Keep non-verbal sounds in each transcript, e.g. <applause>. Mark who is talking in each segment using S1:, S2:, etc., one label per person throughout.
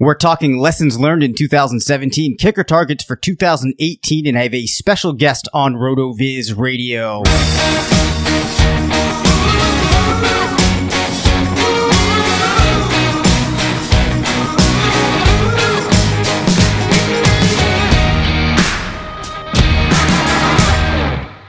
S1: We're talking lessons learned in 2017, kicker targets for 2018, and I have a special guest on RotoViz Radio.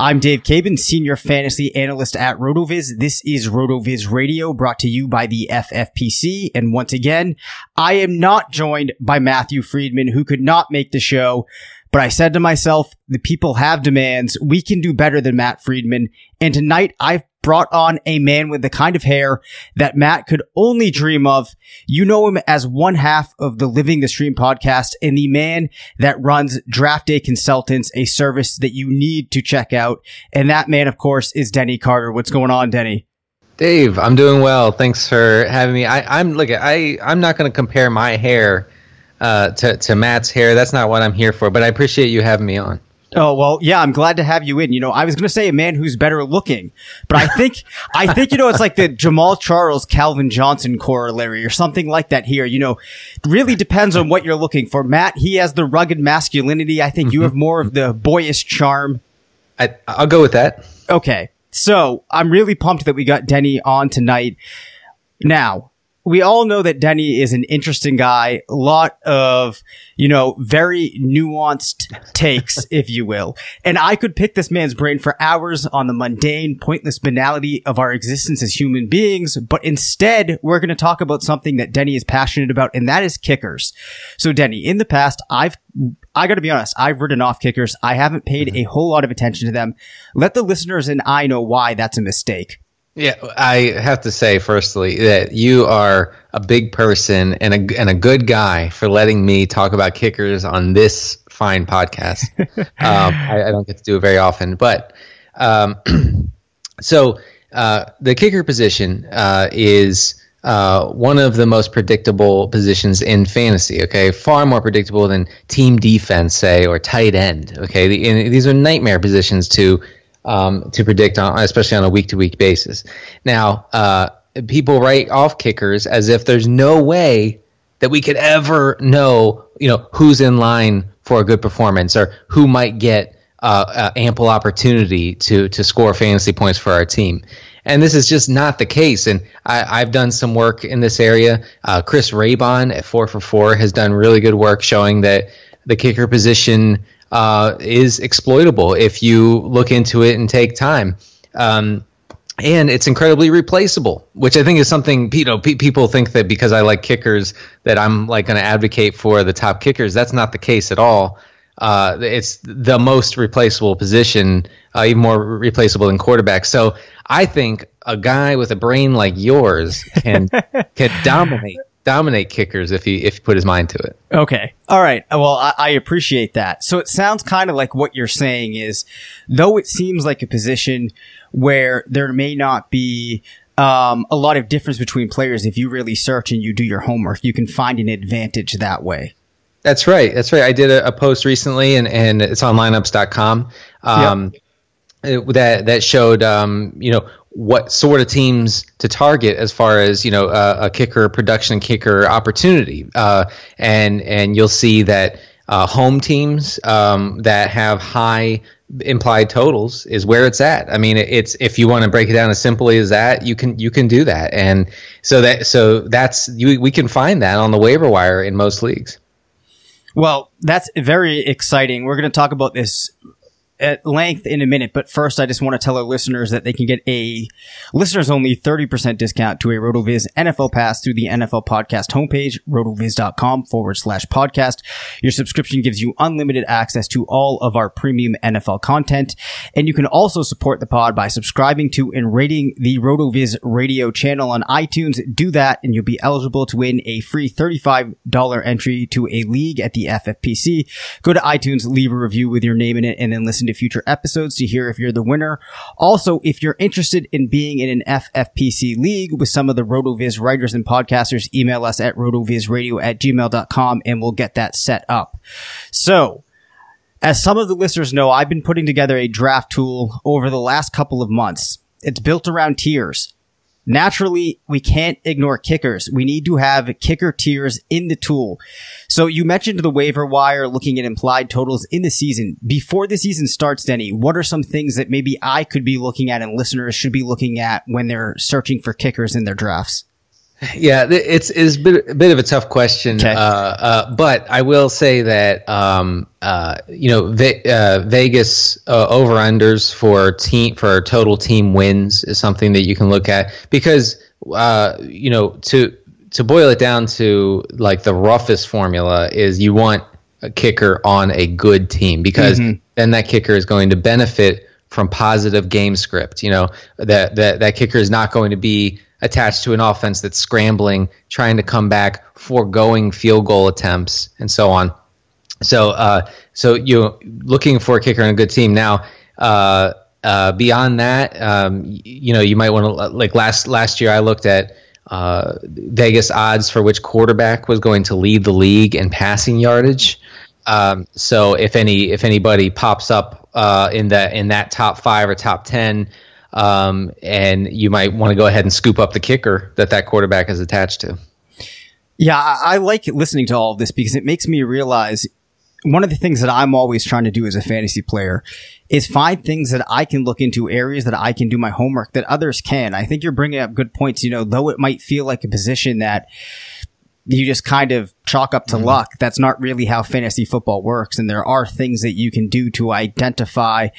S1: I'm Dave Caban, Senior Fantasy Analyst at RotoViz. This is RotoViz Radio brought to you by the FFPC. And once again, I am not joined by Matthew Freedman, who could not make the show. But I said to myself, the people have demands. We can do better than Matt Freedman. And tonight I've brought on a man with the kind of hair that Matt could only dream of. You know him as one half of the Living the Stream podcast and the man that runs Draft Day Consultants, a service that you need to check out. And that man, of course, is Denny Carter. What's going on, Denny?
S2: Dave, I'm doing well. Thanks for having me. I, am look. I I'm not going to compare my hair uh, to to Matt's hair. That's not what I'm here for. But I appreciate you having me on.
S1: Oh well, yeah, I'm glad to have you in. You know, I was going to say a man who's better looking, but I think <laughs> I think you know it's like the Jamaal Charles Calvin Johnson corollary or something like that. Here, you know, really depends on what you're looking for. Matt, he has the rugged masculinity. I think mm-hmm. you have more of the boyish charm.
S2: I, I'll go with that.
S1: Okay, so I'm really pumped that we got Denny on tonight. Now, we all know that Denny is an interesting guy. A lot of, you know, very nuanced takes, <laughs> if you will. And I could pick this man's brain for hours on the mundane, pointless banality of our existence as human beings. But instead, we're going to talk about something that Denny is passionate about, and that is kickers. So Denny, in the past, I've I got to be honest, I've written off kickers. I haven't paid mm-hmm. a whole lot of attention to them. Let the listeners and I know why that's a mistake.
S2: Yeah, I have to say, firstly, that you are a big person and a, and a good guy for letting me talk about kickers on this fine podcast. <laughs> um, I, I, don't get to do it very often. But um, <clears throat> so uh, the kicker position uh, is uh, one of the most predictable positions in fantasy. Okay, far more predictable than team defense, say, or tight end. Okay, the, these are nightmare positions to um, to predict on, especially on a week to week basis. Now, uh, people write off kickers as if there's no way that we could ever know, you know, who's in line for a good performance or who might get uh, uh, ample opportunity to to score fantasy points for our team. And this is just not the case. And I, have done some work in this area. Uh, Chris Raybon at four for four has done really good work showing that the kicker position uh, is exploitable if you look into it and take time. Um, and it's incredibly replaceable, which I think is something you know pe- people think that because I like kickers that I'm like going to advocate for the top kickers. That's not the case at all. Uh, it's the most replaceable position, uh, even more replaceable than quarterback. So I think a guy with a brain like yours can <laughs> can dominate dominate kickers if he if he put his mind to it.
S1: Okay. All right. Well, I, I appreciate that. So it sounds kind of like what you're saying is, though it seems like a position where there may not be um, a lot of difference between players, if you really search and you do your homework, you can find an advantage that way.
S2: That's right. That's right. I did a, a post recently, and, and it's on lineups.com. Um, yep. That that showed um, you know what sort of teams to target as far as you know uh, a kicker production kicker opportunity uh, and and you'll see that uh, home teams um, that have high implied totals is where it's at. I mean, it's if you want to break it down as simply as that, you can you can do that, and so that so that's you, we can find that on the waiver wire in most leagues.
S1: Well, that's very exciting. We're going to talk about this at length in a minute, but first I just want to tell our listeners that they can get a listeners only 30% discount to a RotoViz NFL pass through the NFL podcast homepage, rotoviz.com forward slash podcast. Your subscription gives you unlimited access to all of our premium NFL content. And you can also support the pod by subscribing to and rating the RotoViz radio channel on iTunes. Do that and you'll be eligible to win a free $35 entry to a league at the FFPC. Go to iTunes, leave a review with your name in it, and then listen to future episodes to hear if you're the winner. Also, if you're interested in being in an FFPC league with some of the RotoViz writers and podcasters, email us at rotovizradio at gmail.com and we'll get that set up. So, as some of the listeners know, I've been putting together a draft tool over the last couple of months. It's built around tiers. Naturally, we can't ignore kickers. We need to have kicker tiers in the tool. So you mentioned the waiver wire, looking at implied totals in the season. Before the season starts, Denny, what are some things that maybe I could be looking at and listeners should be looking at when they're searching for kickers in their drafts?
S2: Yeah, it's is a bit, a bit of a tough question,
S1: Okay.
S2: uh, uh, but I will say that um, uh, you know Ve- uh, Vegas uh, over unders for team for total team wins is something that you can look at because uh, you know to to boil it down to like the roughest formula is you want a kicker on a good team because then that kicker is going to benefit from positive game script. You know that that that kicker is not going to be attached to an offense that's scrambling, trying to come back, foregoing field goal attempts, and so on. So, uh, so you looking for a kicker on a good team now. Uh, uh, beyond that, um, you know, you might want to like last last year. I looked at uh, Vegas odds for which quarterback was going to lead the league in passing yardage. Um, so if any if anybody pops up uh, in that in that top five or top ten, um, and you might want to go ahead and scoop up the kicker that that quarterback is attached to.
S1: Yeah, I, I like listening to all of this because it makes me realize one of the things that I'm always trying to do as a fantasy player is find things that I can look into, areas that I can do my homework that others can. I think you're bringing up good points. You know, though it might feel like a position that you just kind of chalk up to luck, that's not really how fantasy football works. And there are things that you can do to identify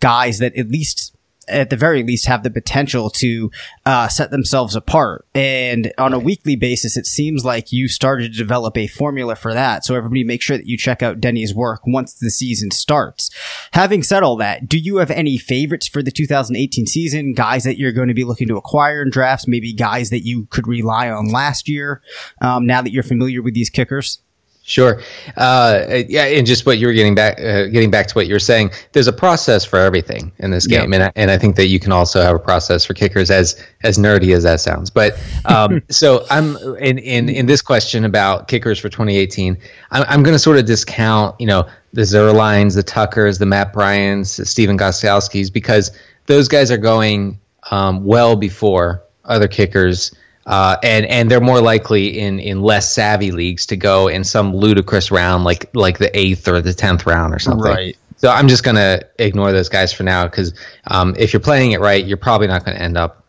S1: guys that at least at the very least have the potential to uh, set themselves apart. And on a weekly basis, it seems like you started to develop a formula for that. So everybody make sure that you check out Denny's work once the season starts. Having said all that, do you have any favorites for the 2018 season? Guys that you're going to be looking to acquire in drafts? Maybe guys that you could rely on last year um, now that you're familiar with these kickers?
S2: Sure. Uh, yeah, and just what you were getting back, uh, getting back to what you were saying. There's a process for everything in this
S1: Yeah.
S2: game, and I, and I think that you can also have a process for kickers, as as nerdy as that sounds. But um, <laughs> so I'm in, in in this question about kickers for 2018. I'm, I'm going to sort of discount, you know, the Zuerleins, the Tuckers, the Matt Bryans, the Stephen Gostkowskis, because those guys are going um, well before other kickers. Uh, and and they're more likely in, in less savvy leagues to go in some ludicrous round like like the eighth or the tenth round or something.
S1: Right.
S2: So I'm just gonna ignore those guys for now because um, if you're playing it right, you're probably not going to end up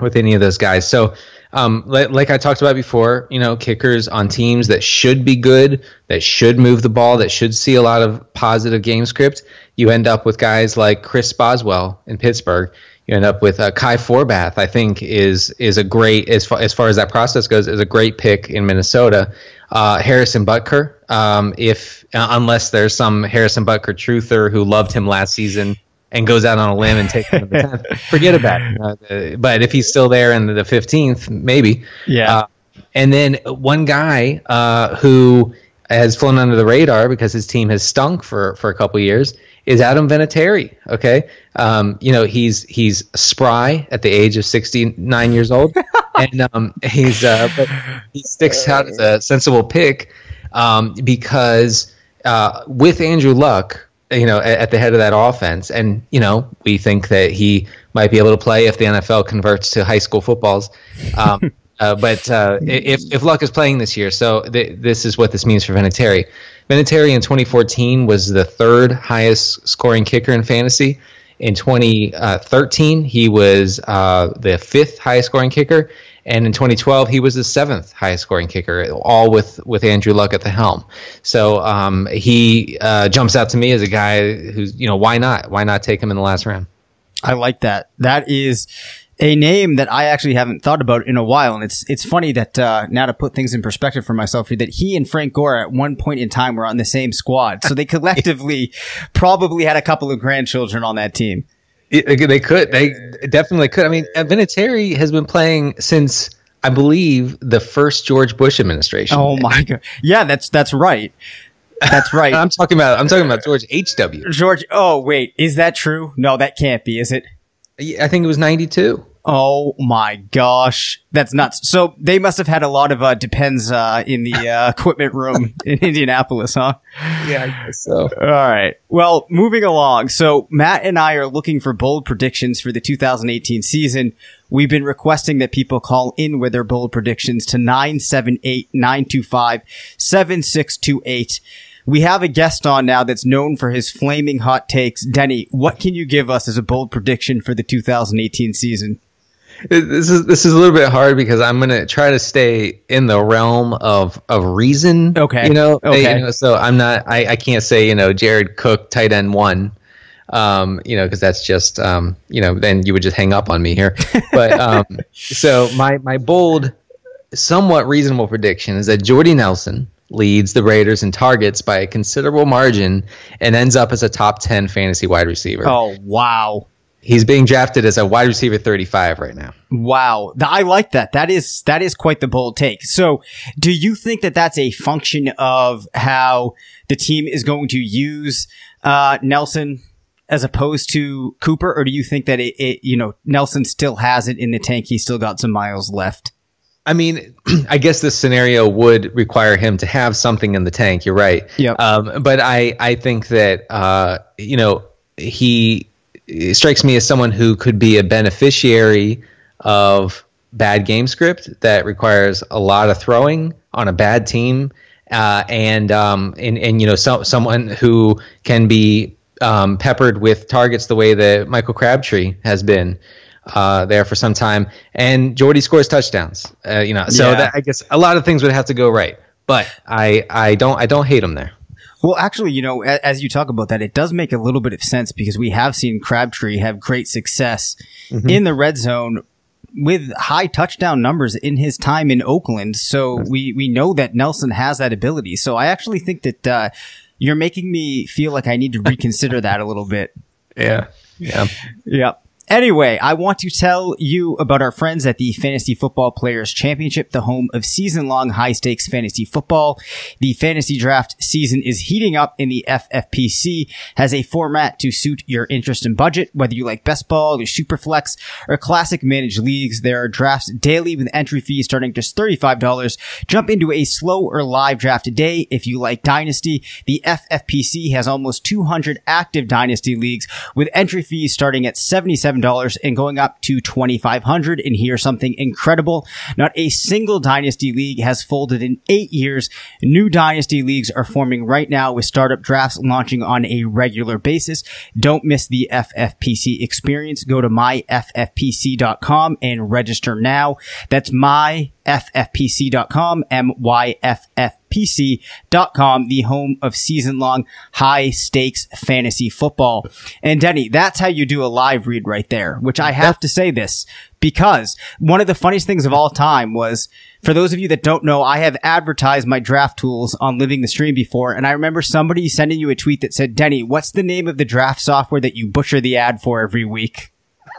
S2: with any of those guys. So, um, like, like I talked about before, you know, kickers on teams that should be good, that should move the ball, that should see a lot of positive game script, you end up with guys like Chris Boswell in Pittsburgh. You end up with uh, Kai Forbath. I think is is a great as far as far as that process goes, is a great pick in Minnesota. Uh, Harrison Butker, um, if uh, unless there's some Harrison Butker truther who loved him last season and goes out on a limb and takes him in the tenth, <laughs> forget about it. Uh, but if he's still there in the fifteenth, maybe.
S1: Yeah.
S2: Uh, and then one guy uh, who has flown under the radar because his team has stunk for, for a couple years is Adam Vinatieri. Okay, um, you know he's he's spry at the age of sixty nine years old, <laughs> and um, he's uh, but he sticks out as a sensible pick um, because uh, with Andrew Luck, you know, at, at the head of that offense, and you know we think that he might be able to play if the NFL converts to high school footballs. Um, <laughs> uh, but uh, if if Luck is playing this year, so th- this is what this means for Vinatieri. Vinatieri in 2014 was the third highest scoring kicker in fantasy. In 2013, he was uh, the fifth highest scoring kicker, and in 2012, he was the seventh highest scoring kicker, all with with Andrew Luck at the helm. So um, he uh, jumps out to me as a guy who's you know why not why not take him in the last round.
S1: I like that. That is a name that I actually haven't thought about in a while, and it's it's funny that uh, now to put things in perspective for myself here, that he and Frank Gore at one point in time were on the same squad, so they <laughs> collectively probably had a couple of grandchildren on that team.
S2: It- they could. They definitely could. I mean, uh, Vinatieri has been playing since I believe the first George Bush administration.
S1: Oh my god! Yeah, that's that's right. That's right. <laughs>
S2: I'm talking about. I'm talking about George H. W.
S1: George. Oh wait, is that true? No, that can't be. Is it?
S2: I think it was 92.
S1: Oh my gosh, that's nuts. So they must have had a lot of uh, depends uh, in the uh, <laughs> equipment room in Indianapolis, huh?
S2: Yeah, I guess so.
S1: All right. Well, moving along. So Matt and I are looking for bold predictions for the 2018 season. We've been requesting that people call in with their bold predictions to 978 925 7628. We have a guest on now that's known for his flaming hot takes. Denny, what can you give us as a bold prediction for the 2018 season?
S2: This is this is a little bit hard because I'm gonna try to stay in the realm of of reason.
S1: Okay.
S2: You know.
S1: Okay.
S2: You know, so I'm not. I, I can't say you know Jared Cook tight end one. Um, you know, because that's just um, you know, then you would just hang up on me here. But <laughs> um, so my my bold, somewhat reasonable prediction is that Jordy Nelson leads the Raiders in targets by a considerable margin and ends up as a top ten fantasy wide receiver.
S1: Oh, wow.
S2: He's being drafted as a wide receiver 35 right now.
S1: Wow. I like that. That is, that is quite the bold take. So do you think that that's a function of how the team is going to use, uh, Nelson as opposed to Cooper? Or do you think that it, it, you know, Nelson still has it in the tank? He's still got some miles left.
S2: I mean, <clears throat> I guess this scenario would require him to have something in the tank. You're right.
S1: Yep.
S2: Um, but I, I think that, uh, you know, he strikes me as someone who could be a beneficiary of bad game script that requires a lot of throwing on a bad team. Uh, and, um, and, and, you know, so, someone who can be, um, peppered with targets the way that Michael Crabtree has been uh, there for some time, and Jordy scores touchdowns. Uh, you know, so
S1: Yeah.
S2: that, I guess a lot of things would have to go right. But I I don't I don't hate him there.
S1: Well, actually, you know, as you talk about that, it does make a little bit of sense because we have seen Crabtree have great success in the red zone with high touchdown numbers in his time in Oakland. So we, we know that Nelson has that ability. So I actually think that, uh, you're making me feel like I need to reconsider that a little bit. <laughs>
S2: Yeah, yeah. <laughs>
S1: Yep. Anyway, I want to tell you about our friends at the Fantasy Football Players Championship, the home of season long high stakes fantasy football. The fantasy draft season is heating up in the FFPC, has a format to suit your interest and budget. Whether you like best ball or super flex or classic managed leagues, there are drafts daily with entry fees starting just $35. Jump into a slow or live draft today if you like dynasty. The FFPC has almost 200 active dynasty leagues with entry fees starting at $77 and going up to 2500 and here's something incredible. Not a single dynasty league has folded in eight years. New dynasty leagues are forming right now with startup drafts launching on a regular basis. Don't miss the FFPC experience. Go to myffpc.com and register now. That's myffpc.com, M-Y-F-F-P-C.com, the home of season long high stakes fantasy football. And Denny, that's how you do a live read right there, which I have to say this because one of the funniest things of all time was for those of you that don't know, I have advertised my draft tools on Living the Stream before. And I remember somebody sending you a tweet that said, Denny, what's the name of the draft software that you butcher the ad for every week?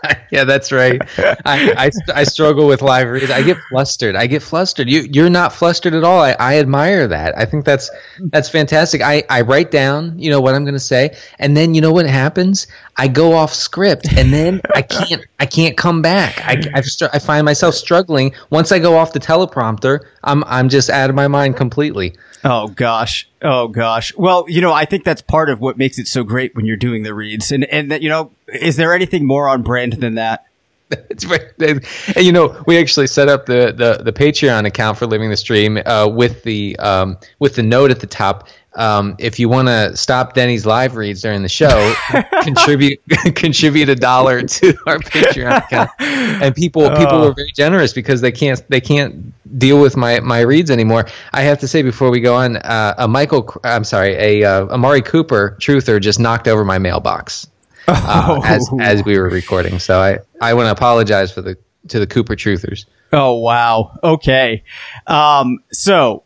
S1: <laughs>
S2: yeah, that's right. I, I, I struggle with live reads. I get flustered. I get flustered. You you're not flustered at all. I, I admire that. I think that's that's fantastic. I, I write down, you know, what I'm gonna say, and then you know what happens? I go off script and then I can't I can't come back. I I, str- I find myself struggling. Once I go off the teleprompter, I'm I'm just out of my mind completely.
S1: Oh gosh. Oh gosh. Well, you know, I think that's part of what makes it so great when you're doing the reads. And and that you know, is there anything more on brand than that? <laughs>
S2: It's and you know we actually set up the, the, the Patreon account for Living the Stream uh, with the um, with the note at the top. Um, if you want to stop Denny's live reads during the show, <laughs> contribute <laughs> contribute a dollar to our Patreon account. And people people were very generous because they can't they can't deal with my, my reads anymore. I have to say before we go on, uh, a Michael I'm sorry a uh, Amari Cooper truther just knocked over my mailbox uh, <laughs> as as we were recording. So I I want to apologize for the to the Cooper truthers.
S1: Oh wow. Okay. Um, so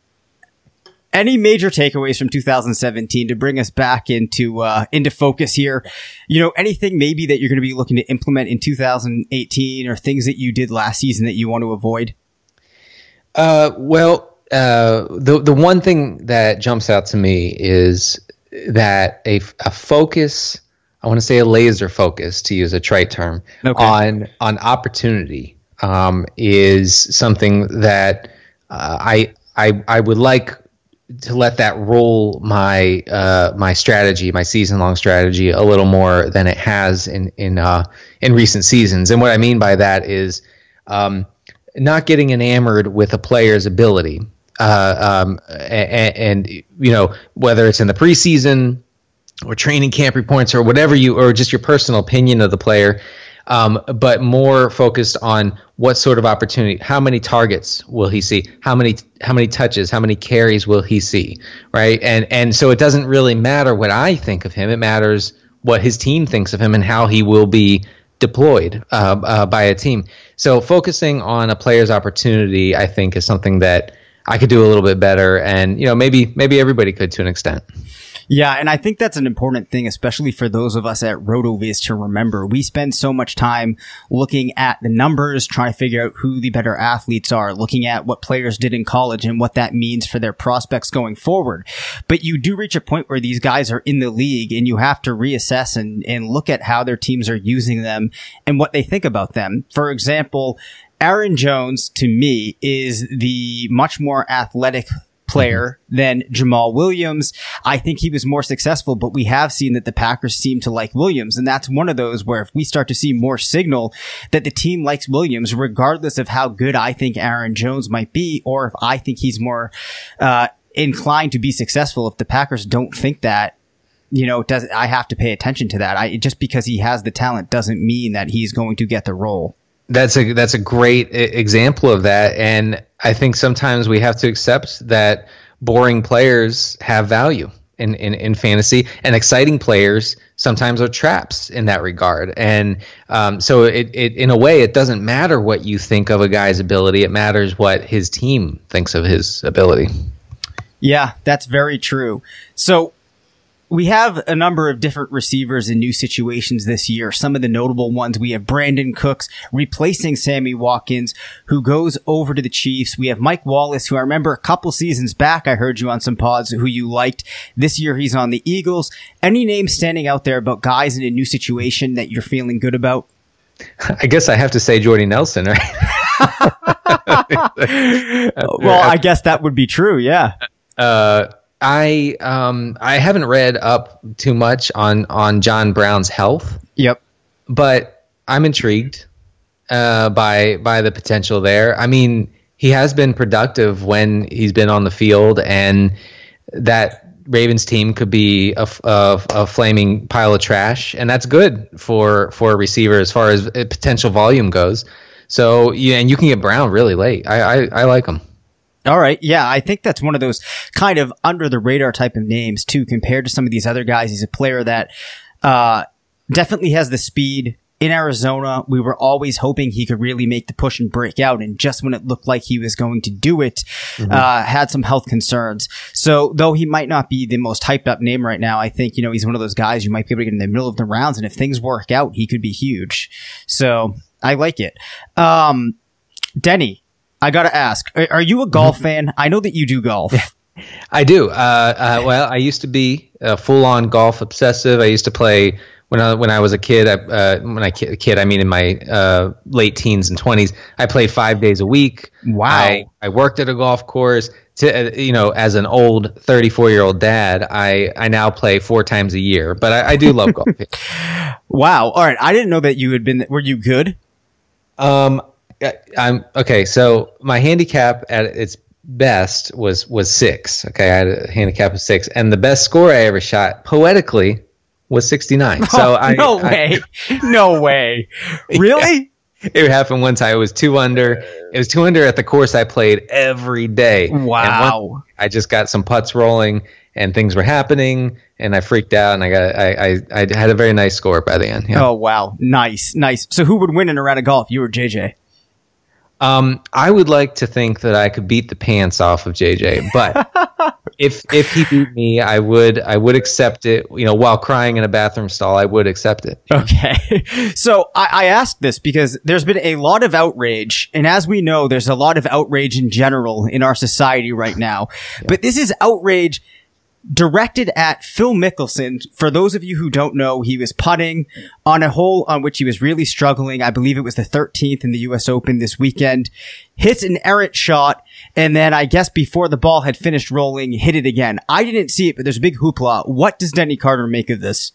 S1: any major takeaways from 2017 to bring us back into uh, into focus here? You know, anything maybe that you're going to be looking to implement in 2018 or things that you did last season that you want to avoid?
S2: Uh, well, uh, the the one thing that jumps out to me is that a, a focus. I want to say a laser focus, to use a trite term,
S1: Okay.
S2: on on opportunity um, is something that uh, I I I would like to let that roll my uh, my strategy, my season long strategy, a little more than it has in in uh, in recent seasons. And what I mean by that is um, not getting enamored with a player's ability. Uh, um, and, and, you know whether it's in the preseason or training camp reports or whatever you or just your personal opinion of the player um, but more focused on what sort of opportunity, how many targets will he see, how many how many touches, how many carries will he see, right? And and so it doesn't really matter what I think of him; it matters what his team thinks of him and how he will be deployed uh, uh, by a team. So focusing on a player's opportunity, I think, is something that I could do a little bit better, and you know maybe maybe everybody could to an extent.
S1: Yeah, and I think that's an important thing, especially for those of us at RotoViz to remember. We spend so much time looking at the numbers, trying to figure out who the better athletes are, looking at what players did in college and what that means for their prospects going forward. But you do reach a point where these guys are in the league and you have to reassess and, and look at how their teams are using them and what they think about them. For example, Aaron Jones to me is the much more athletic player mm-hmm. than Jamaal Williams. I think he was more successful, but we have seen that the Packers seem to like Williams. And that's one of those where if we start to see more signal that the team likes Williams, regardless of how good I think Aaron Jones might be, or if I think he's more, uh, inclined to be successful, if the Packers don't think that, you know, does I have to pay attention to that. I just because he has the talent doesn't mean that he's going to get the role.
S2: That's a that's a great example of that, and I think sometimes we have to accept that boring players have value in, in, in fantasy, and exciting players sometimes are traps in that regard. And um, so, it, it in a way, it doesn't matter what you think of a guy's ability; it matters what his team thinks of his ability.
S1: Yeah, that's very true. So we have a number of different receivers in new situations this year. Some of the notable ones we have Brandin Cooks replacing Sammy Watkins, who goes over to the Chiefs. We have Mike Wallace, who I remember a couple seasons back, I heard you on some pods who you liked. This year he's on the Eagles. Any names standing out there about guys in a new situation that you're feeling good about?
S2: I guess I have to say Jordy Nelson, right? <laughs>
S1: well, I guess that would be true. Yeah.
S2: Uh, I um I haven't read up too much on on John Brown's health.
S1: Yep.
S2: But I'm intrigued uh, by by the potential there. I mean, he has been productive when he's been on the field, and that Ravens team could be a, a, a flaming pile of trash, and that's good for for a receiver as far as potential volume goes. So yeah, and you can get Brown really late. I I, I like him.
S1: All right. Yeah. I think that's one of those kind of under the radar type of names too, compared to some of these other guys. He's a player that, uh, definitely has the speed in Arizona. We were always hoping he could really make the push and break out. And just when it looked like he was going to do it, mm-hmm. uh, had some health concerns. So though he might not be the most hyped up name right now, I think, you know, he's one of those guys you might be able to get in the middle of the rounds. And if things work out, he could be huge. So I like it. Um, Denny, I gotta ask: Are, you a golf <laughs> fan? I know that you do golf.
S2: I do. Uh, uh, well, I used to be a full-on golf obsessive. I used to play when I when I was a kid. I, uh, when I kid, I mean in my uh, late teens and twenties. I played five days a week.
S1: Wow.
S2: I, I worked at a golf course. To, uh, you know, as an old 34 year old dad, I I now play four times a year. But I, I do love golf. <laughs>
S1: wow. All right. I didn't know that you had been. Were you good?
S2: Um, I'm okay. So my handicap at its best was was six. Okay, I had a handicap of six, and the best score I ever shot poetically was sixty nine.
S1: so <laughs> oh, I no way, I, <laughs> no way, really.
S2: Yeah, it happened one time. It was two under. It was two under at the course I played every day.
S1: Wow.
S2: I just got some putts rolling, and things were happening and I freaked out and I got I, I, I had a very nice score by the end.
S1: Yeah. Oh wow, nice, nice. So who would win in a round of golf? You or JJ?
S2: Um, I would like to think that I could beat the pants off of JJ, but <laughs> if if he beat me, I would I would accept it. You know, while crying in a bathroom stall, I would accept it.
S1: Okay, <laughs> so I, I asked this because there's been a lot of outrage, and as we know, there's a lot of outrage in general in our society right now. Yeah. But this is outrage directed at Phil Mickelson. For those of you who don't know, he was putting on a hole on which he was really struggling. I believe it was the 13th in the US Open this weekend. Hits an errant shot, and then I guess before the ball had finished rolling, hit it again. I didn't see it, but there's a big hoopla. What does Denny Carter make of this?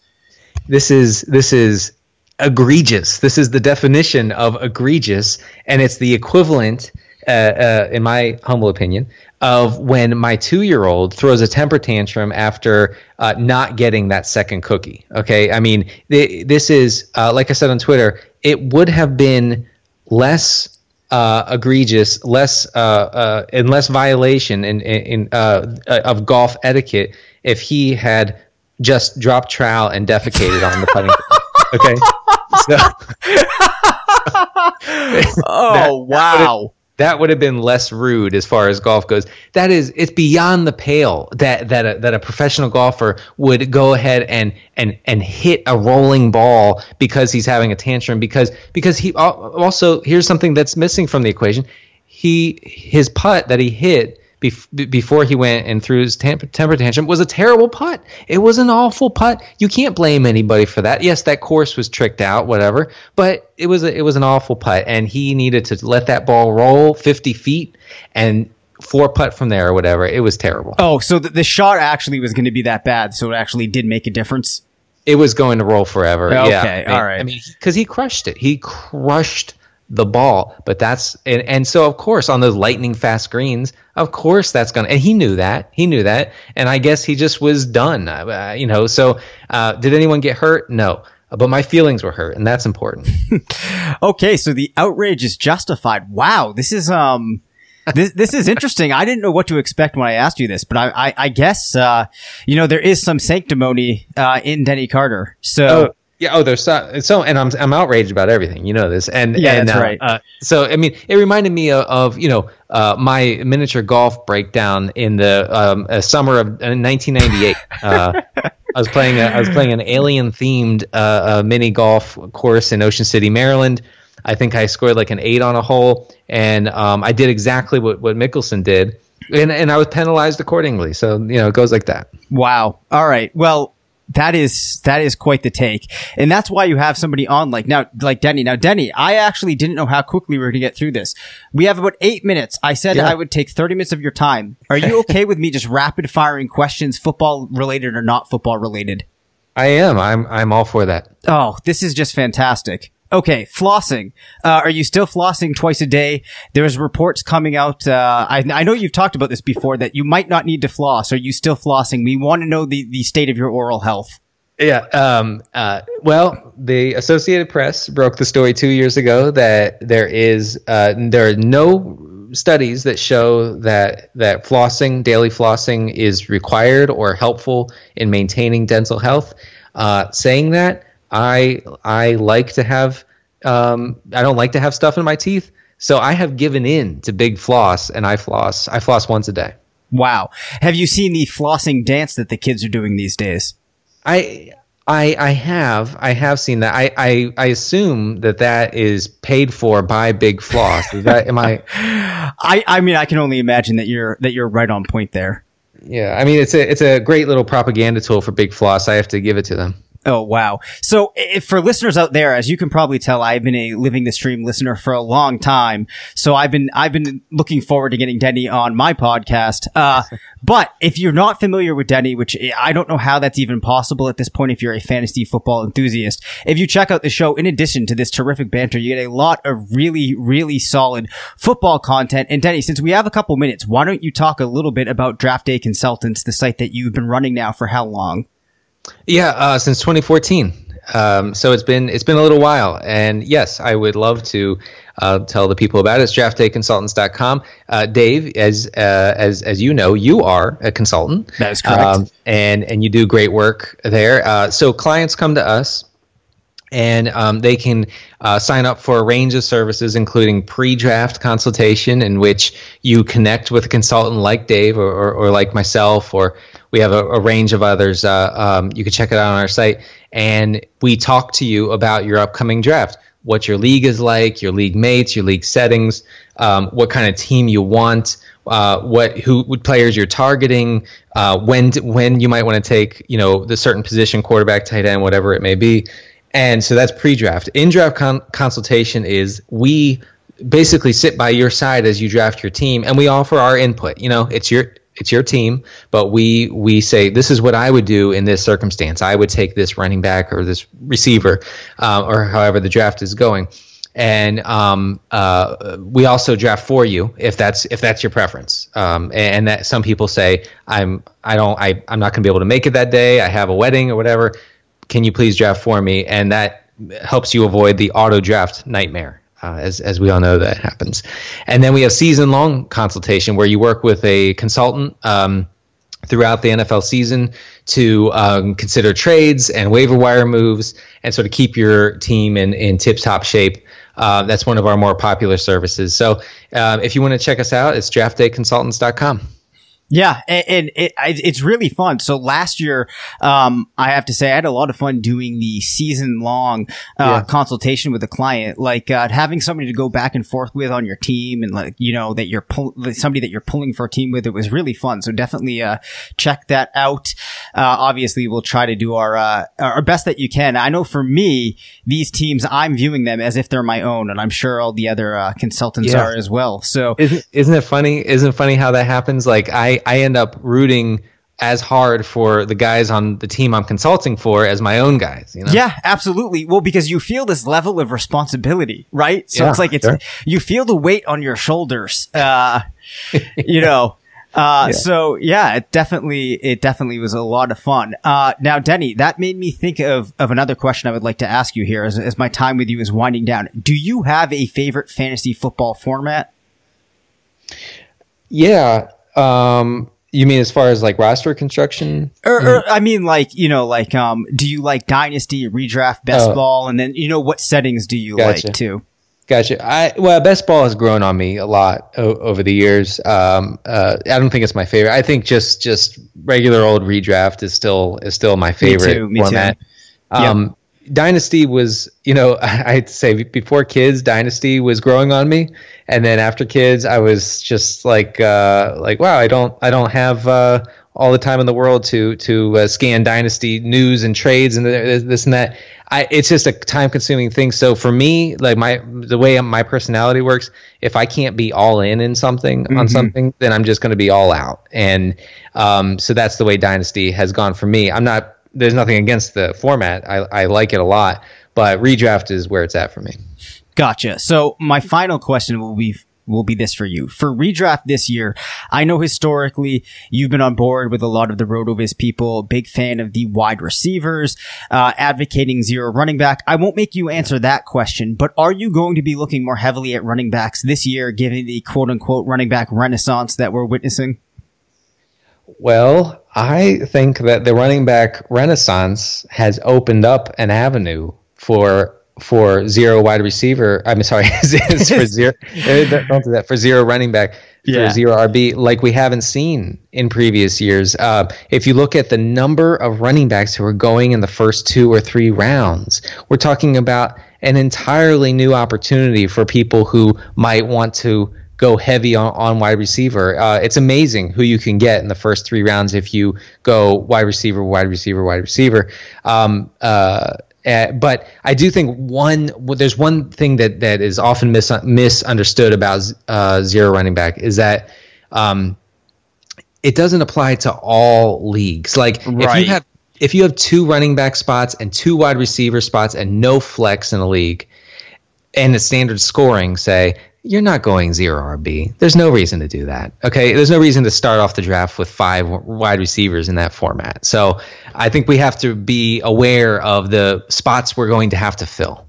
S2: This is this is egregious. This is the definition of egregious, and it's the equivalent, uh, uh, in my humble opinion, of when my two year old throws a temper tantrum after uh, not getting that second cookie. Okay. I mean, th- this is, uh, like I said on Twitter, it would have been less. Uh, egregious, less uh, uh, and less violation in, in, uh, of golf etiquette if he had just dropped trowel and defecated on the putting. okay, <laughs>
S1: so, <laughs> oh <laughs> that, wow!
S2: That would have been less rude as far as golf goes. That is, it's beyond the pale that that a, that a professional golfer would go ahead and and and hit a rolling ball because he's having a tantrum because because he also here's something that's missing from the equation. He his putt that he hit bef- before he went and threw his temper, temper tantrum was a terrible putt. It was an awful putt. You can't blame anybody for that. Yes, that course was tricked out, whatever, but it was a, it was an awful putt, and he needed to let that ball roll 50 feet and four putt from there or whatever. It was terrible.
S1: Oh, so the, the shot actually was going to be that bad, so it actually did make a difference.
S2: It was going to roll forever.
S1: Okay,
S2: yeah,
S1: I mean, all right.
S2: I mean, because he crushed it. He crushed the ball. But that's and, and so of course on those lightning fast greens, of course that's gonna. And he knew that. He knew that. And I guess he just was done. Uh, you know. So uh, did anyone get hurt? No. But my feelings were hurt, and that's important. <laughs>
S1: okay, so the outrage is justified. Wow, this is um, this this is interesting. I didn't know what to expect when I asked you this, but I I, I guess uh, you know there is some sanctimony uh, in Denny Carter. So
S2: oh, yeah. Oh, there's so, so, and I'm I'm outraged about everything. You know this, and
S1: yeah,
S2: and,
S1: that's
S2: uh,
S1: right.
S2: Uh, so I mean, it reminded me of, of you know uh, my miniature golf breakdown in the um, summer of 1998. Uh, <laughs> I was playing a, I was playing an alien themed uh, mini golf course in Ocean City, Maryland. I think I scored like an eight on a hole, and um, I did exactly what what Mickelson did. And, and I was penalized accordingly. So, you know, it goes like that.
S1: Wow. All right. Well, that is that is quite the take, and that's why you have somebody on like now, like Denny. Now, Denny, I actually didn't know how quickly we were going to get through this. We have about eight minutes. I said yeah. I would take thirty minutes of your time. Are you okay with me just rapid firing questions, football related or not football related?
S2: I am. I'm. I'm all for that.
S1: Oh, this is just fantastic. Okay, flossing. Uh, are you still flossing twice a day? There's reports coming out. Uh, I, I, know you've talked about this before that you might not need to floss. Are you still flossing? We want to know the, the state of your oral health.
S2: Yeah. Um, uh, well, the Associated Press broke the story two years ago that there is uh, there are no studies that show that that flossing, daily flossing, is required or helpful in maintaining dental health. Uh, saying that I I like to have um, I don't like to have stuff in my teeth, so I have given in to big floss, and I floss. I floss once a day.
S1: Wow. Have you seen the flossing dance that the kids are doing these days?
S2: I I I have I have seen that. I I, I assume that that is paid for by Big Floss. Is that am I? <laughs>
S1: I I mean I can only imagine that you're that you're right on point there.
S2: Yeah, I mean it's a it's a great little propaganda tool for Big Floss. I have to give it to them.
S1: Oh wow! So, if, for listeners out there, as you can probably tell, I've been a living the stream listener for a long time. So I've been I've been looking forward to getting Denny on my podcast. Uh, <laughs> but if you're not familiar with Denny, which I don't know how that's even possible at this point, if you're a fantasy football enthusiast, if you check out the show, in addition to this terrific banter, you get a lot of really really solid football content. And Denny, since we have a couple minutes, why don't you talk a little bit about Draft Day Consultants, the site that you've been running now for how long?
S2: Yeah, uh, since 2014. Um, so it's been it's been a little while, and yes, I would love to uh, tell the people about it. It's draftdayconsultants.com. Uh, Dave, as uh, as as you know, you are a consultant.
S1: That is correct, um,
S2: and and you do great work there. Uh, so clients come to us and um, they can uh, sign up for a range of services, including pre-draft consultation, in which you connect with a consultant like Dave or, or, or like myself, or we have a, a range of others. Uh, um, you can check it out on our site, and we talk to you about your upcoming draft, what your league is like, your league mates, your league settings, um, what kind of team you want. Uh, what who what players you're targeting, uh, when when you might want to take you know the certain position, quarterback, tight end, whatever it may be, and so that's pre-draft. In-draft con- consultation is we basically sit by your side as you draft your team, and we offer our input. You know, it's your it's your team, but we we say this is what I would do in this circumstance. I would take this running back or this receiver, uh, or however the draft is going, and um, uh, we also draft for you if that's if that's your preference. Um, and that some people say I'm I don't I I'm not going to be able to make it that day. I have a wedding or whatever. Can you please draft for me? And that helps you avoid the auto draft nightmare. Uh, as, as we all know that happens. And then we have season long consultation where you work with a consultant um, throughout the NFL season to um, consider trades and waiver wire moves and sort of keep your team in, in tip top shape. Uh, that's one of our more popular services. So uh, if you want to check us out, it's draftdayconsultants.com.
S1: Yeah, and, it, it's really fun. So last year, um, I have to say, I had a lot of fun doing the season long uh, yeah. consultation with the client, like uh, having somebody to go back and forth with on your team, and like you know that you're pull- somebody that you're pulling for a team with. It was really fun. So definitely uh, check that out. Uh, obviously, we'll try to do our uh, our best that you can. I know for me, these teams, I'm viewing them as if they're my own, and I'm sure all the other uh, consultants yeah. are as well. So
S2: isn't, isn't it funny? Isn't it funny how that happens? Like I. I, end up rooting as hard for the guys on the team I'm consulting for as my own guys. You know?
S1: Yeah, absolutely. Well, because you feel this level of responsibility, right? So yeah, it's like it's sure. you feel the weight on your shoulders. Uh, <laughs> you know. Uh, yeah. so yeah, it definitely, it definitely was a lot of fun. Uh, now, Denny, that made me think of, of another question I would like to ask you here as, as my time with you is winding down. Do you have a favorite fantasy football format?
S2: Yeah, um, you mean as far as like roster construction?
S1: Or, or, I mean, like you know, like um, do you like dynasty, redraft, best oh. ball, and then you know what settings do you gotcha. like too?
S2: Gotcha. I well, best ball has grown on me a lot o- over the years. Um, uh, I don't think it's my favorite. I think just just regular old redraft is still is still my favorite me too, me format. Too. Um, yep. Dynasty was, you know, <laughs> I'd say before kids, Dynasty was growing on me, and then after kids, I was just like, uh, like, wow, I don't, I don't have uh, all the time in the world to to uh, scan Dynasty news and trades and this and that. I, it's just a time consuming thing. So for me, like my the way my personality works, if I can't be all in in something mm-hmm. on something, then I'm just going to be all out. And um, so that's the way Dynasty has gone for me. I'm not there's nothing against the format. I, I like it a lot, but redraft is where it's at for me.
S1: Gotcha. So my final question will be will be this for you. For redraft this year, I know historically you've been on board with a lot of the RotoViz people, big fan of the wide receivers, uh, advocating zero running back. I won't make you answer that question, but are you going to be looking more heavily at running backs this year, given the quote unquote running back renaissance that we're witnessing?
S2: Well, I think that the running back renaissance has opened up an avenue for for zero wide receiver. I'm sorry, <laughs> for zero. <laughs> Don't do that for zero running back yeah. for zero RB like we haven't seen in previous years. Uh, if you look at the number of running backs who are going in the first two or three rounds, we're talking about an entirely new opportunity for people who might want to go heavy on, on wide receiver. Uh, it's amazing who you can get in the first three rounds if you go wide receiver, wide receiver, wide receiver. Um, uh, uh, but I do think one well, there's one thing that that is often mis- misunderstood about uh, zero running back is that um, it doesn't apply to all leagues. Like right. if you have if you have two running back spots and two wide receiver spots and no flex in a league and the standard scoring, say you're not going zero RB. There's no reason to do that. Okay, there's no reason to start off the draft with five wide receivers in that format. So I think we have to be aware of the spots we're going to have to fill.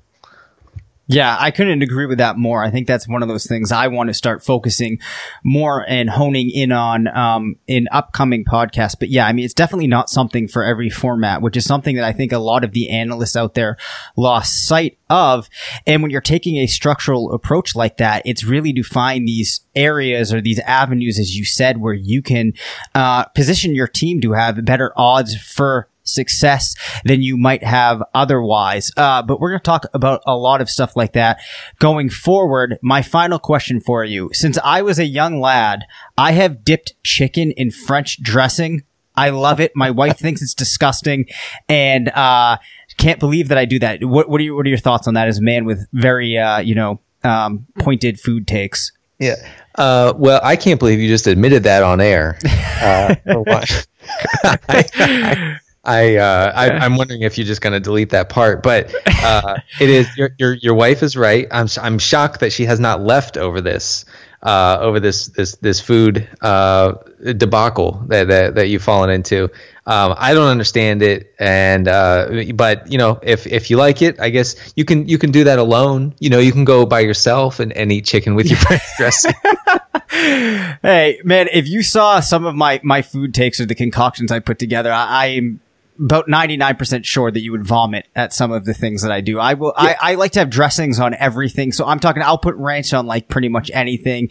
S1: Yeah, I couldn't agree with that more. I think that's one of those things I want to start focusing more and honing in on um, in upcoming podcasts. But yeah, I mean, it's definitely not something for every format, which is something that I think a lot of the analysts out there lost sight of. And when you're taking a structural approach like that, it's really to find these areas or these avenues, as you said, where you can uh, position your team to have better odds for success than you might have otherwise. Uh, but we're going to talk about a lot of stuff like that going forward. My final question for you. Since I was a young lad, I have dipped chicken in French dressing. I love it. My wife thinks it's disgusting and, uh, can't believe that I do that. What, what are you, what are your thoughts on that as a man with very, uh, you know, um, pointed food takes?
S2: Yeah. Uh, well, I can't believe you just admitted that on air. <laughs> Uh, <laughs> <laughs> I, I, I, uh, I am wondering if you're just going to delete that part, but uh, <laughs> it is your, your your wife is right. I'm I'm shocked that she has not left over this uh, over this this this food uh, debacle that, that that you've fallen into. Um, I don't understand it, and uh, but you know, if if you like it, I guess you can you can do that alone. You know, you can go by yourself and, and eat chicken with your dressing. <laughs>
S1: hey, man, if you saw some of my my food takes or the concoctions I put together, I, I'm about 99% sure that you would vomit at some of the things that I do. I will, yeah. I, I like to have dressings on everything. So I'm talking, I'll put ranch on like pretty much anything.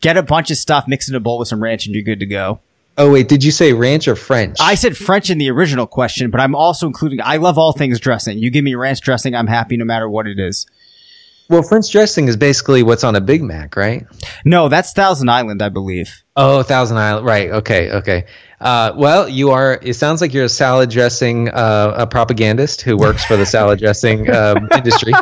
S1: Get a bunch of stuff, mix in a bowl with some ranch and you're good to go.
S2: Oh wait, did you say ranch or French?
S1: I said French in the original question, but I'm also including. I love all things dressing. You give me ranch dressing, I'm happy no matter what it is.
S2: Well, French dressing is basically what's on a Big Mac, right?
S1: No, that's Thousand Island, I believe.
S2: Oh, Thousand Island, right? Okay, okay. Uh, well, you are. It sounds like you're a salad dressing uh, a propagandist who works for the salad dressing um, <laughs> industry,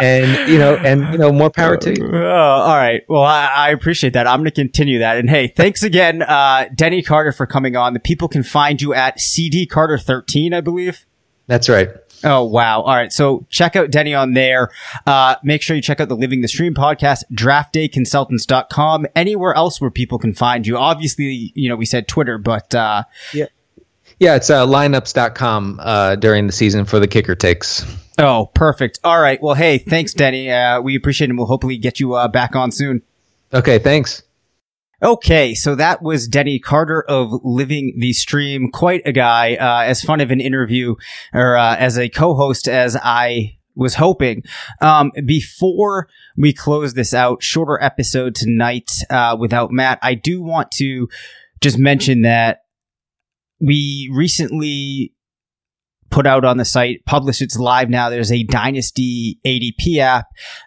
S2: and you know, and you know, more power to you.
S1: Uh, all right. Well, I, I, appreciate that. I'm going to continue that. And hey, thanks again, uh, Denny Carter, for coming on. The people can find you at CD Carter 13, I believe.
S2: That's right.
S1: Oh, wow. All right. So check out Denny on there. Uh, make sure you check out the Living the Stream podcast, draftdayconsultants.com, anywhere else where people can find you. Obviously, you know, we said Twitter, but, uh,
S2: yeah. Yeah, it's uh, lineups.com uh, during the season for the kicker takes.
S1: Oh, perfect. All right. Well, hey, thanks, Denny. Uh, we appreciate it. We'll hopefully get you uh, back on soon.
S2: Okay, thanks.
S1: Okay, so that was Denny Carter of Living the Stream. Quite a guy. Uh, as fun of an interview or uh, as a co-host as I was hoping. Um, before we close this out, shorter episode tonight uh, without Matt, I do want to just mention that we recently put out on the site, published. It's live now. There's a Dynasty ADP app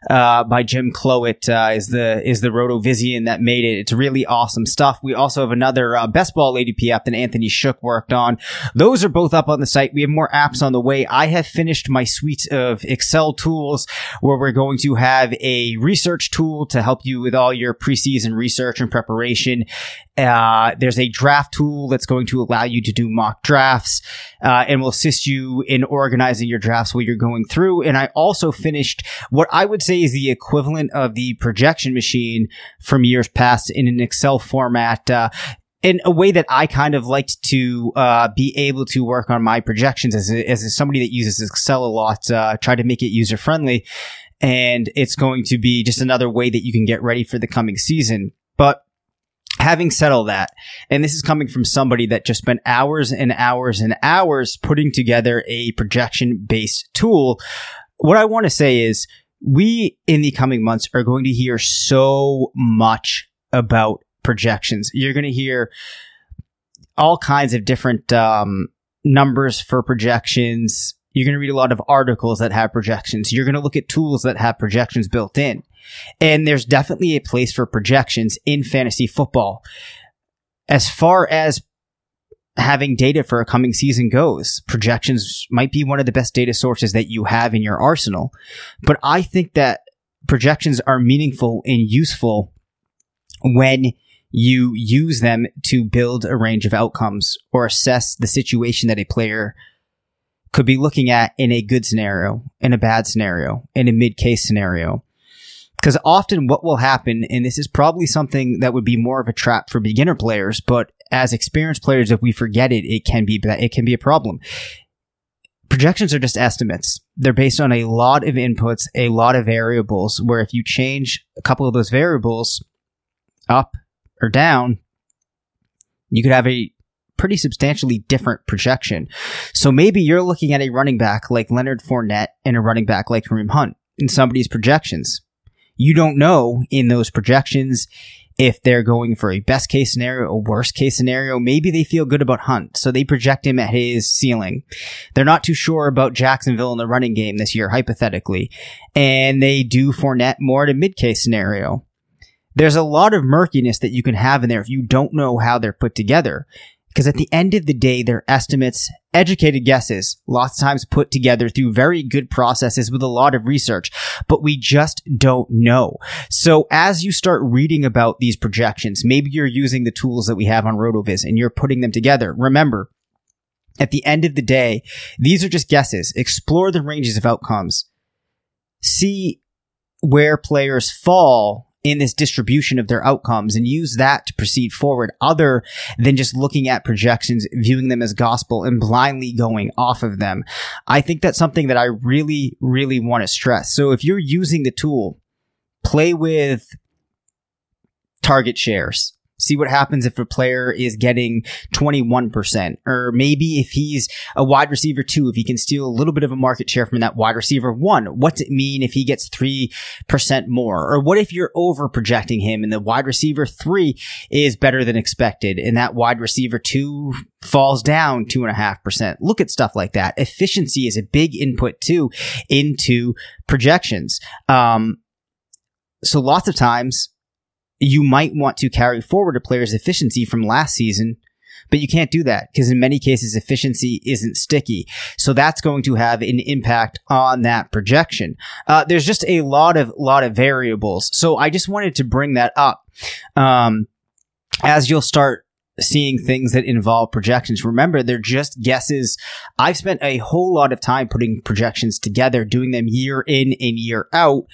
S1: uh, by Jim Kloet uh, is the is the Rotovision that made it. It's really awesome stuff. We also have another uh, best ball ADP app that Anthony Shook worked on. Those are both up on the site. We have more apps on the way. I have finished my suite of Excel tools where we're going to have a research tool to help you with all your preseason research and preparation. Uh, there's a draft tool that's going to allow you to do mock drafts uh, and will assist you in organizing your drafts while you're going through. And I also finished what I would say is the equivalent of the projection machine from years past in an Excel format. Uh, in a way that I kind of liked to uh, be able to work on my projections as a, as somebody that uses Excel a lot, uh, try to make it user friendly. And it's going to be just another way that you can get ready for the coming season. But having said all that, and this is coming from somebody that just spent hours and hours and hours putting together a projection based tool, what I want to say is we in the coming months are going to hear so much about projections. You're going to hear all kinds of different um, numbers for projections. You're going to read a lot of articles that have projections. You're going to look at tools that have projections built in. And there's definitely a place for projections in fantasy football. As far as having data for a coming season goes, projections might be one of the best data sources that you have in your arsenal. But I think that projections are meaningful and useful when you use them to build a range of outcomes or assess the situation that a player could be looking at in a good scenario, in a bad scenario, in a mid case scenario. Because often what will happen, and this is probably something that would be more of a trap for beginner players, but as experienced players, if we forget it, it can be it can be a problem. Projections are just estimates. They're based on a lot of inputs, a lot of variables. Where if you change a couple of those variables up or down, you could have a pretty substantially different projection. So maybe you're looking at a running back like Leonard Fournette and a running back like Kareem Hunt in somebody's projections you don't know in those projections if they're going for a best case scenario, a worst case scenario. Maybe they feel good about Hunt, so they project him at his ceiling. They're not too sure about Jacksonville in the running game this year, hypothetically, and they do Fournette more at a mid case scenario. There's a lot of murkiness that you can have in there if you don't know how they're put together. Because at the end of the day, they're estimates, educated guesses, lots of times put together through very good processes with a lot of research, but we just don't know. So as you start reading about these projections, maybe you're using the tools that we have on RotoViz and you're putting them together. Remember, at the end of the day, these are just guesses. Explore the ranges of outcomes. See where players fall in this distribution of their outcomes and use that to proceed forward other than just looking at projections, viewing them as gospel and blindly going off of them. I think that's something that I really, really want to stress. So if you're using the tool, play with target shares see what happens if a player is getting 21%. Or maybe if he's a wide receiver two, if he can steal a little bit of a market share from that wide receiver one, what's it mean if he gets 3% more? Or what if you're over projecting him and the wide receiver three is better than expected and that wide receiver two falls down two and a half percent? Look at stuff like that. Efficiency is a big input too into projections. Um, so lots of times you might want to carry forward a player's efficiency from last season, but you can't do that because in many cases efficiency isn't sticky. So that's going to have an impact on that projection. Uh, there's just a lot of lot of variables. So I just wanted to bring that up. Um, as you'll start seeing things that involve projections. Remember, they're just guesses. I've spent a whole lot of time putting projections together, doing them year in and year out.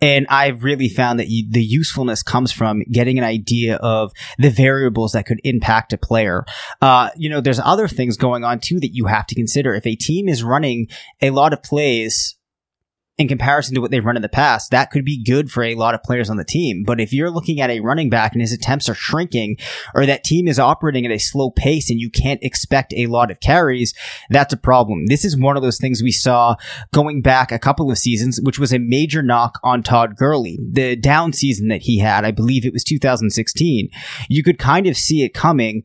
S1: And I've really found that you, the usefulness comes from getting an idea of the variables that could impact a player. Uh, you know, there's other things going on too that you have to consider. If a team is running a lot of plays in comparison to what they've run in the past, that could be good for a lot of players on the team. But if you're looking at a running back and his attempts are shrinking, or that team is operating at a slow pace and you can't expect a lot of carries, that's a problem. This is one of those things we saw going back a couple of seasons, which was a major knock on Todd Gurley. The down season that he had, I believe it was 2016. You could kind of see it coming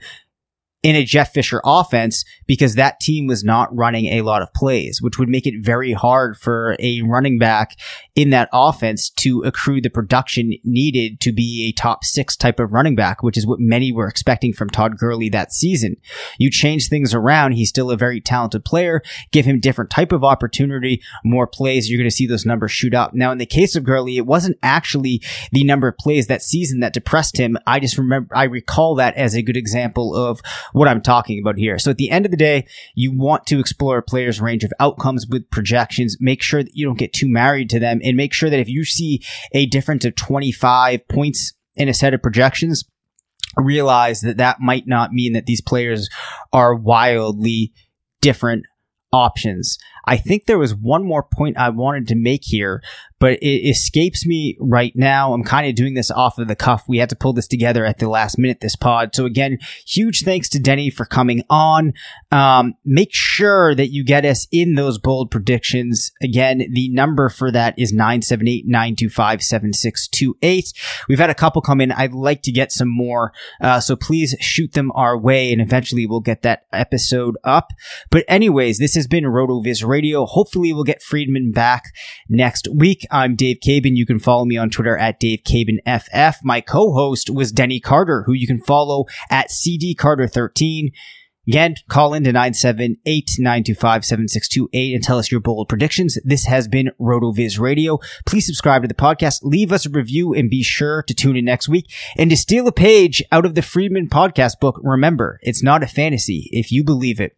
S1: in a Jeff Fisher offense because that team was not running a lot of plays, which would make it very hard for a running back in that offense to accrue the production needed to be a top six type of running back, which is what many were expecting from Todd Gurley that season. You change things around. He's still a very talented player. Give him different type of opportunity, more plays. You're going to see those numbers shoot up. Now, in the case of Gurley, it wasn't actually the number of plays that season that depressed him. I just remember, I recall that as a good example of what I'm talking about here. So at the end of the day, you want to explore a player's range of outcomes with projections. Make sure that you don't get too married to them and make sure that if you see a difference of 25 points in a set of projections, realize that that might not mean that these players are wildly different options. I think there was one more point I wanted to make here, but it escapes me right now. I'm kind of doing this off of the cuff. We had to pull this together at the last minute, this pod. So again, huge thanks to Denny for coming on. Um, make sure that you get us in those bold predictions. Again, the number for that is 978-925-7628. We've had a couple come in. I'd like to get some more. Uh, so please shoot them our way and eventually we'll get that episode up. But anyways, this has been RotoViz Radio. Hopefully we'll get Freedman back next week. I'm Dave Caban. You can follow me on Twitter at Dave Caban FF. My co-host was Denny Carter, who you can follow at CD Carter 13. Again, call in to 978-925-7628 and tell us your bold predictions. This has been RotoViz Radio. Please subscribe to the podcast, leave us a review, and be sure to tune in next week. And to steal a page out of the Freedman podcast book, remember, it's not a fantasy if you believe it.